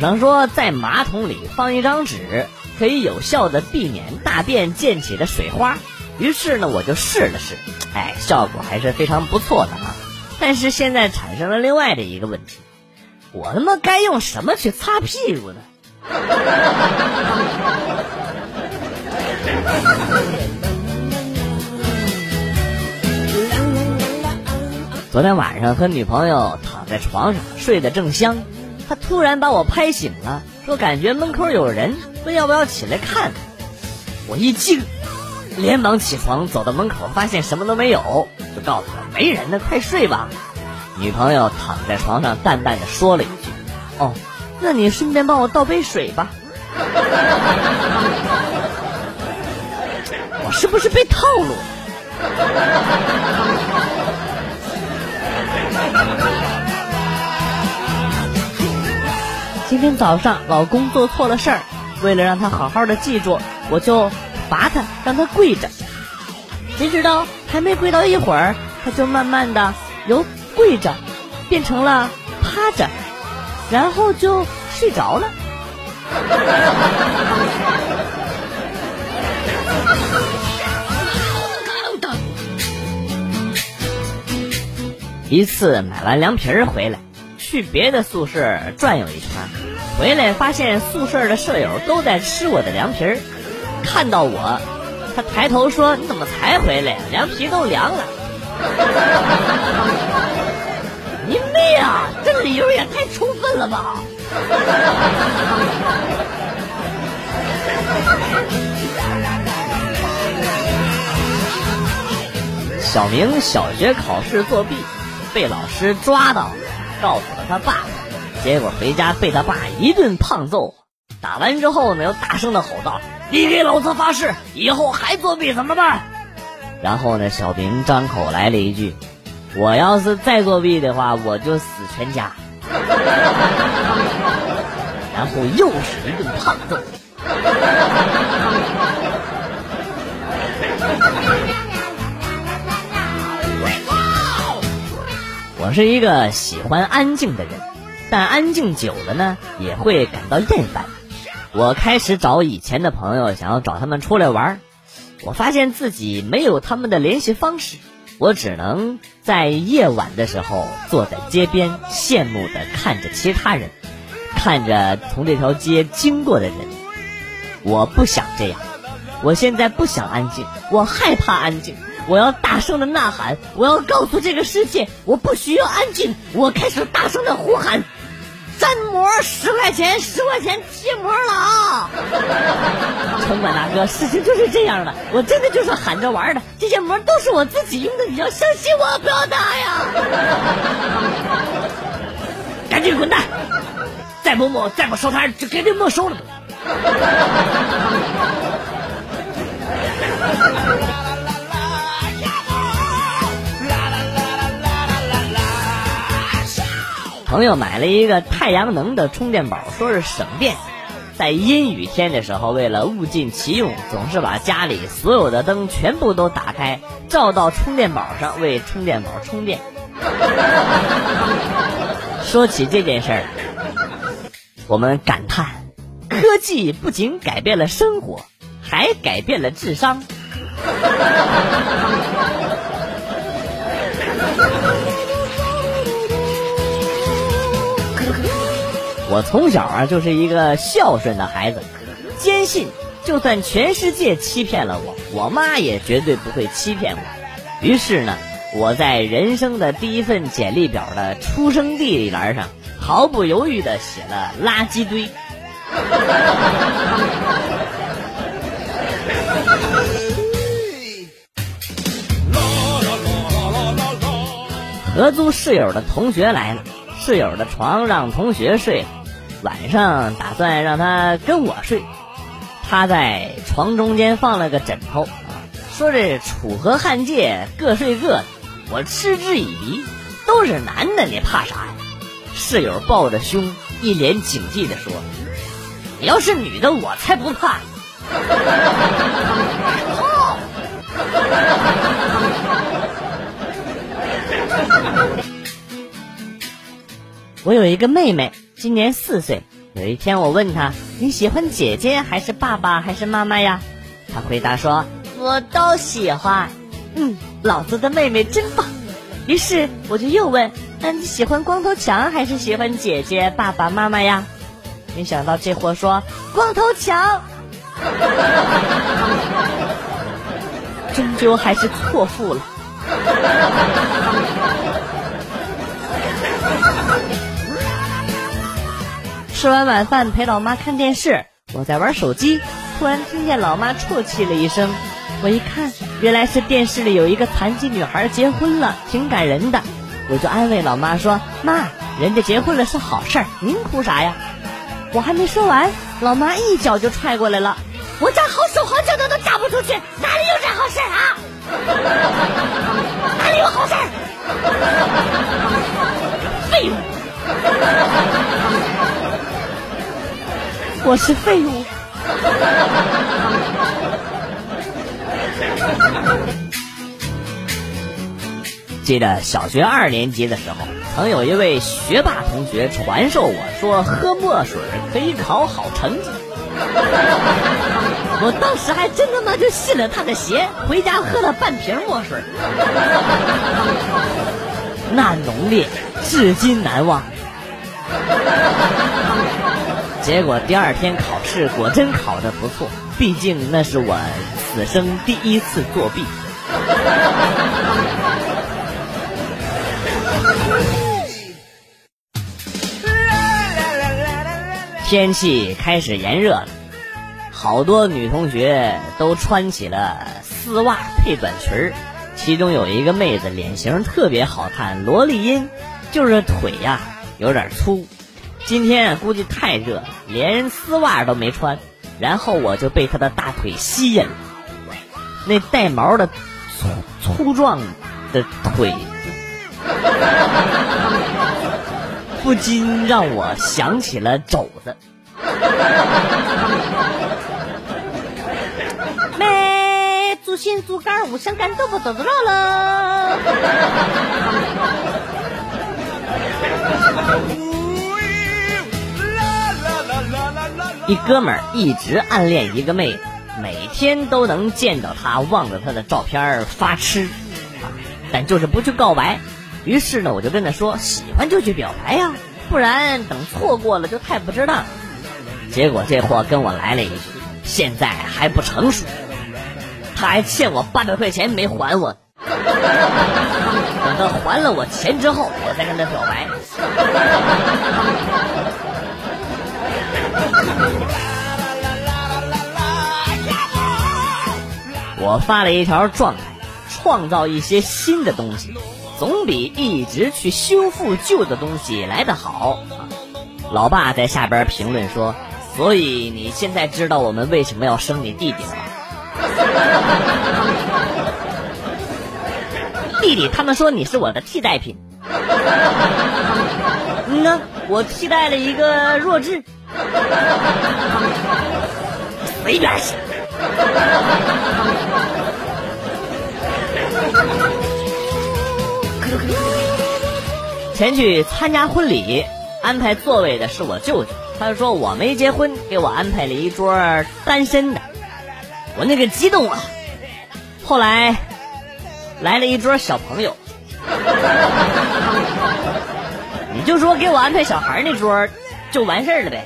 网上说在马桶里放一张纸，可以有效的避免大便溅起的水花。于是呢，我就试了试，哎，效果还是非常不错的啊。但是现在产生了另外的一个问题，我他妈该用什么去擦屁股呢？昨天晚上和女朋友躺在床上睡得正香，他突然把我拍醒了，说感觉门口有人，问要不要起来看看。我一惊，连忙起床走到门口，发现什么都没有，就告诉他没人呢，快睡吧。女朋友躺在床上淡淡的说了一句：“哦，那你顺便帮我倒杯水吧。”我是不是被套路了？今天早上老公做错了事儿，为了让他好好的记住，我就罚他，让他跪着。谁知道还没跪到一会儿，他就慢慢的由跪着变成了趴着，然后就睡着了。一次买完凉皮儿回来，去别的宿舍转悠一圈，回来发现宿舍的舍友都在吃我的凉皮儿。看到我，他抬头说：“你怎么才回来？凉皮都凉了。”你妹啊！这理由也太充分了吧！小明小学考试作弊。被老师抓到了，告诉了他爸，结果回家被他爸一顿胖揍。打完之后呢，又大声的吼道：“你给老子发誓，以后还作弊怎么办？”然后呢，小明张口来了一句：“我要是再作弊的话，我就死全家。” 然后又是一顿胖揍。我是一个喜欢安静的人，但安静久了呢，也会感到厌烦。我开始找以前的朋友，想要找他们出来玩我发现自己没有他们的联系方式，我只能在夜晚的时候坐在街边，羡慕的看着其他人，看着从这条街经过的人。我不想这样，我现在不想安静，我害怕安静。我要大声的呐喊！我要告诉这个世界，我不需要安静。我开始大声的呼喊：“粘膜十块钱，十块钱贴膜了啊！”城管大哥，事情就是这样的，我真的就是喊着玩的。这些膜都是我自己用的，你要相信我，不要打呀！赶紧滚蛋！再不没，再不收摊，就给你没收了。朋友买了一个太阳能的充电宝，说是省电。在阴雨天的时候，为了物尽其用，总是把家里所有的灯全部都打开，照到充电宝上，为充电宝充电。说起这件事儿，我们感叹：科技不仅改变了生活，还改变了智商。我从小啊就是一个孝顺的孩子，坚信就算全世界欺骗了我，我妈也绝对不会欺骗我。于是呢，我在人生的第一份简历表的出生地栏上，毫不犹豫的写了垃圾堆。合租室友的同学来了，室友的床让同学睡了。晚上打算让他跟我睡，他在床中间放了个枕头啊，说这楚河汉界各睡各的，我嗤之以鼻，都是男的，你怕啥呀？室友抱着胸，一脸警惕的说：“你要是女的，我才不怕。”我有一个妹妹。今年四岁，有一天我问他：“你喜欢姐姐还是爸爸还是妈妈呀？”他回答说：“我都喜欢。”嗯，老子的妹妹真棒。于是我就又问：“那你喜欢光头强还是喜欢姐姐、爸爸妈妈呀？”没想到这货说：“光头强。” 终究还是错付了。吃完晚饭陪老妈看电视，我在玩手机，突然听见老妈啜泣了一声。我一看，原来是电视里有一个残疾女孩结婚了，挺感人的。我就安慰老妈说：“妈，人家结婚了是好事儿，您哭啥呀？”我还没说完，老妈一脚就踹过来了。我家好手好脚的都嫁不出去，哪里有这好事啊？哪里有好事？废物！我是废物。记得小学二年级的时候，曾有一位学霸同学传授我说，喝墨水可以考好成绩。我当时还真他妈就信了他的邪，回家喝了半瓶墨水，那浓烈，至今难忘。结果第二天考试果真考得不错，毕竟那是我此生第一次作弊。天气开始炎热了，好多女同学都穿起了丝袜配短裙儿，其中有一个妹子脸型特别好看，萝莉音，就是腿呀有点粗。今天估计太热，连丝袜都没穿，然后我就被他的大腿吸引了，那带毛的粗粗壮的腿，不禁让我想起了肘子。妹，猪心猪肝五香干豆腐豆子肉了。一哥们儿一直暗恋一个妹子，每天都能见到她，望着她的照片发痴，但就是不去告白。于是呢，我就跟他说：“喜欢就去表白呀，不然等错过了就太不值当。”结果这货跟我来了一句：“现在还不成熟。”他还欠我八百块钱没还我，等他还了我钱之后，我再跟他表白。我发了一条状态，创造一些新的东西，总比一直去修复旧的东西来得好啊。老爸在下边评论说：“所以你现在知道我们为什么要生你弟弟了？弟弟他们说你是我的替代品。嗯呢，我替代了一个弱智。”随便写。前去参加婚礼，安排座位的是我舅舅。他说我没结婚，给我安排了一桌单身的。我那个激动啊！后来来了一桌小朋友，你就说给我安排小孩那桌就完事儿了呗。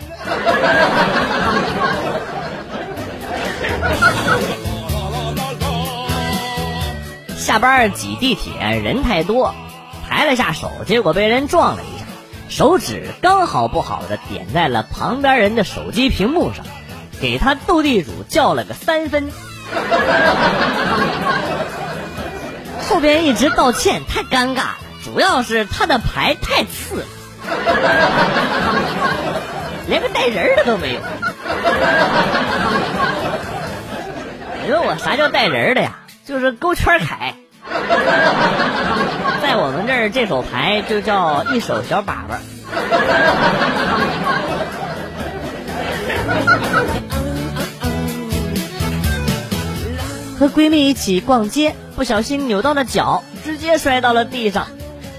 下班挤地铁，人太多，抬了下手，结果被人撞了一下，手指刚好不好的点在了旁边人的手机屏幕上，给他斗地主叫了个三分。后边一直道歉，太尴尬了，主要是他的牌太次。连个带人的都没有。你问我啥叫带人的呀？就是勾圈凯。在我们这儿，这手牌就叫一手小粑粑。和闺蜜一起逛街，不小心扭到了脚，直接摔到了地上。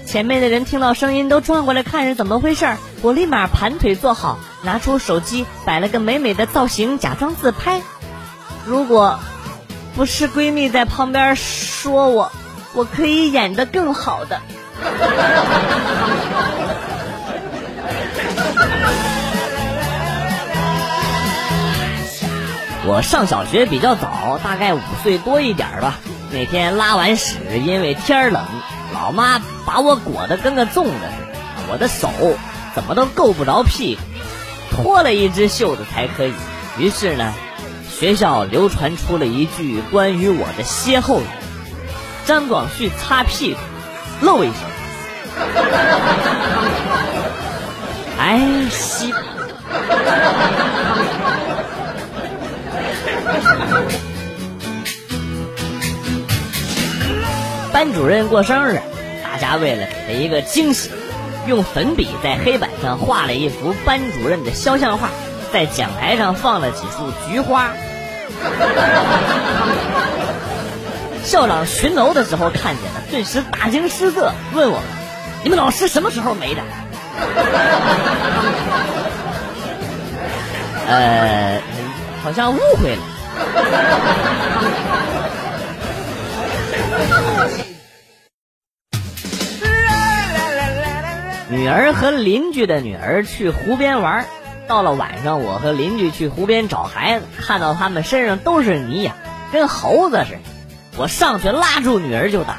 前面的人听到声音都转过来看是怎么回事，我立马盘腿坐好。拿出手机摆了个美美的造型，假装自拍。如果不是闺蜜在旁边说我，我可以演得更好的。我上小学比较早，大概五岁多一点吧。那天拉完屎，因为天冷，老妈把我裹得跟个粽子似的，我的手怎么都够不着屁股，脱了一只袖子才可以。于是呢，学校流传出了一句关于我的歇后语：张广旭擦屁股，露一手。哎，西。班主任过生日，大家为了给他一个惊喜，用粉笔在黑板上画了一幅班主任的肖像画，在讲台上放了几束菊花。校长巡楼的时候看见了，顿时大惊失色，问我们：“你们老师什么时候没的？” 呃，好像误会了。女儿和邻居的女儿去湖边玩，到了晚上，我和邻居去湖边找孩子，看到他们身上都是泥呀，跟猴子似的。我上去拉住女儿就打，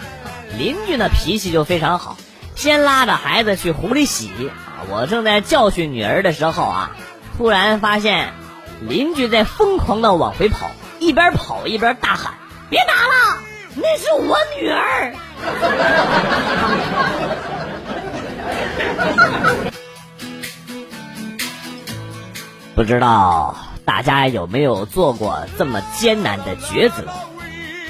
邻居呢脾气就非常好，先拉着孩子去湖里洗。啊，我正在教训女儿的时候啊，突然发现邻居在疯狂的往回跑，一边跑一边大喊：“别打了，那是我女儿！” 不知道大家有没有做过这么艰难的抉择？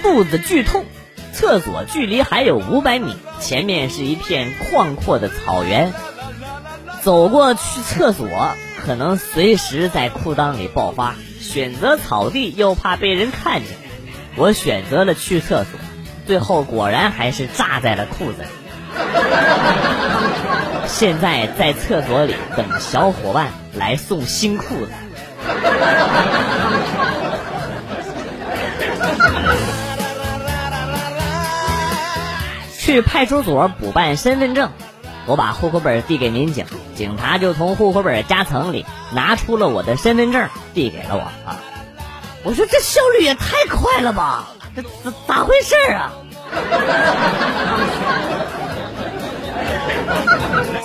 肚子剧痛，厕所距离还有五百米，前面是一片旷阔的草原，走过去厕所可能随时在裤裆里爆发。选择草地又怕被人看见，我选择了去厕所，最后果然还是炸在了裤子里。现在在厕所里等小伙伴来送新裤子。去派出所补办身份证，我把户口本递给民警，警察就从户口本夹层里拿出了我的身份证，递给了我。啊，我说这效率也太快了吧，这咋咋回事啊？